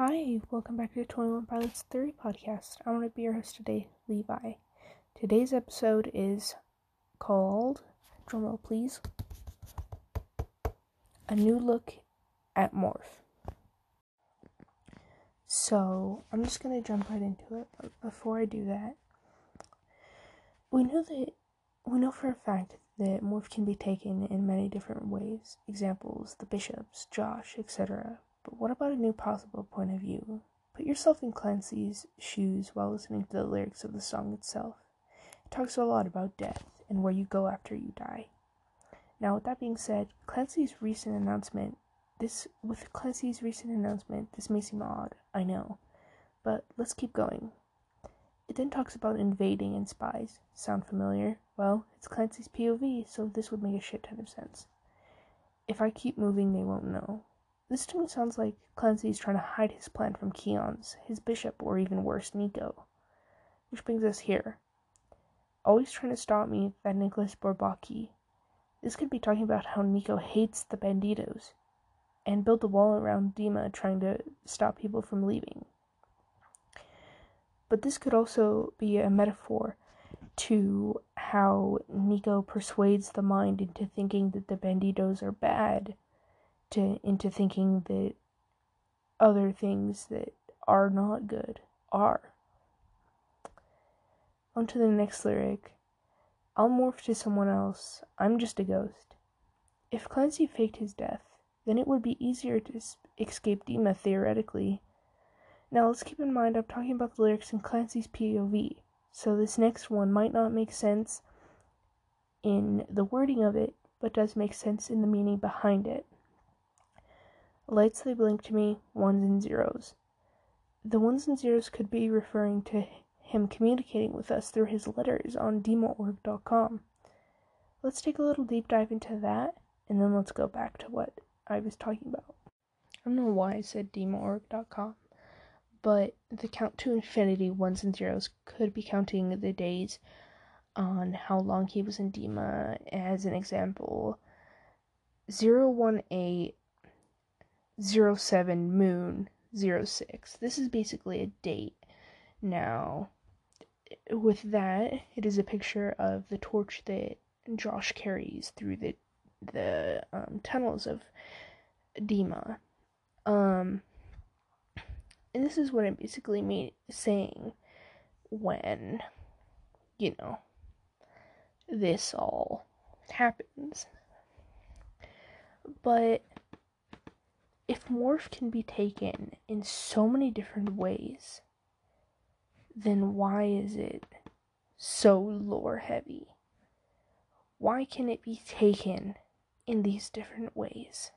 Hi, welcome back to the 21 Pilots Theory podcast. I'm going to be your host today, Levi. Today's episode is called, drumroll please, A New Look at Morph. So, I'm just going to jump right into it, but before I do that, we know that, we know for a fact that Morph can be taken in many different ways. Examples, the bishops, Josh, etc. But what about a new possible point of view? Put yourself in Clancy's shoes while listening to the lyrics of the song itself. It talks a lot about death and where you go after you die. Now, with that being said, Clancy's recent announcement, this with Clancy's recent announcement, this may seem odd, I know, but let's keep going. It then talks about invading and spies. Sound familiar? Well, it's Clancy's POV, so this would make a shit ton of sense. If I keep moving, they won't know. This to me sounds like Clancy's trying to hide his plan from Keons, his bishop, or even worse, Nico. Which brings us here. Always trying to stop me, that Nicolas Bourbaki. This could be talking about how Nico hates the banditos and built a wall around Dema trying to stop people from leaving. But this could also be a metaphor to how Nico persuades the mind into thinking that the banditos are bad to into thinking that other things that are not good are. On to the next lyric. I'll morph to someone else. I'm just a ghost. If Clancy faked his death, then it would be easier to escape Dema theoretically. Now let's keep in mind I'm talking about the lyrics in Clancy's POV, so this next one might not make sense in the wording of it, but does make sense in the meaning behind it. Lights they blink to me, ones and zeros. The ones and zeros could be referring to him communicating with us through his letters on dimaorg.com. Let's take a little deep dive into that, and then let's go back to what I was talking about. I don't know why I said dimaorg.com, but the count to infinity ones and zeros could be counting the days on how long he was in Dema. As an example, 018 07 moon 06. This is basically a date. Now, with that, it is a picture of the torch that Josh carries through the the um, tunnels of Dema. Um, and this is what I'm basically me saying when, you know, this all happens. But morph can be taken in so many different ways, then why is it so lore heavy? Why can it be taken in these different ways?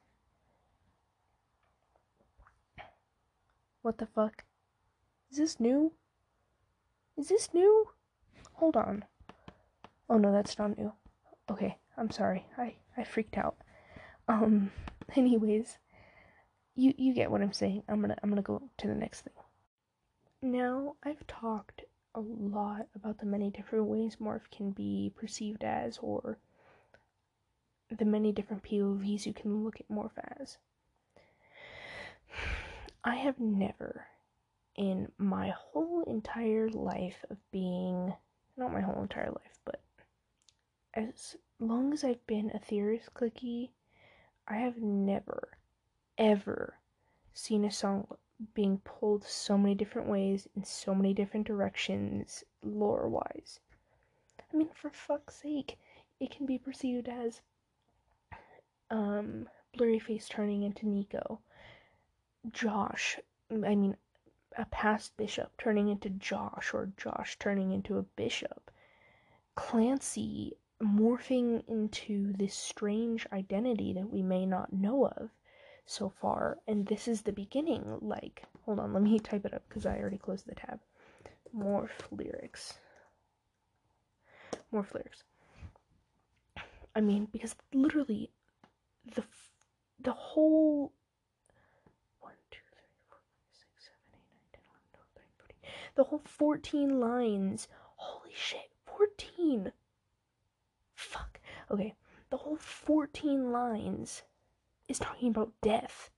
What the fuck? Is this new? Is this new? Hold on. Oh no, that's not new. Okay, I'm sorry. I I freaked out. Um anyways, you you get what I'm saying. I'm gonna I'm gonna go to the next thing. Now I've talked a lot about the many different ways morph can be perceived as, or the many different POVs you can look at morph as. I have never, in my whole entire life of being, not my whole entire life, but as long as I've been a theorist clicky, I have never ever seen a song being pulled so many different ways in so many different directions lore wise. I mean, for fuck's sake, it can be perceived as um, Blurryface turning into Nico, Josh, I mean, a past bishop turning into Josh, or Josh turning into a bishop, Clancy morphing into this strange identity that we may not know of so far, and this is the beginning. Like, hold on, let me type it up because I already closed the tab. Morph lyrics. Morph lyrics. I mean, because literally, the the whole one, two, three, four, five, six, seven, eight, nine, ten, eleven, twelve, thirteen, fourteen. The whole fourteen lines. Holy shit, fourteen. Fuck. Okay, the whole fourteen lines is talking about death.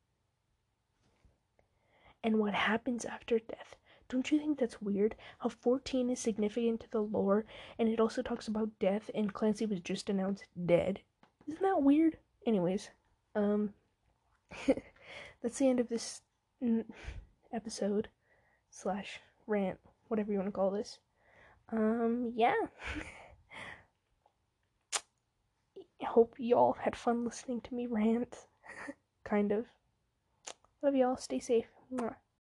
and what happens after death. Don't you think that's weird? How 14 is significant to the lore, and it also talks about death, and Clancy was just announced dead. Isn't that weird? Anyways, um, that's the end of this episode slash rant, whatever you want to call this. Um, yeah. I hope y'all had fun listening to me rant. Kind of. Love y'all. Stay safe.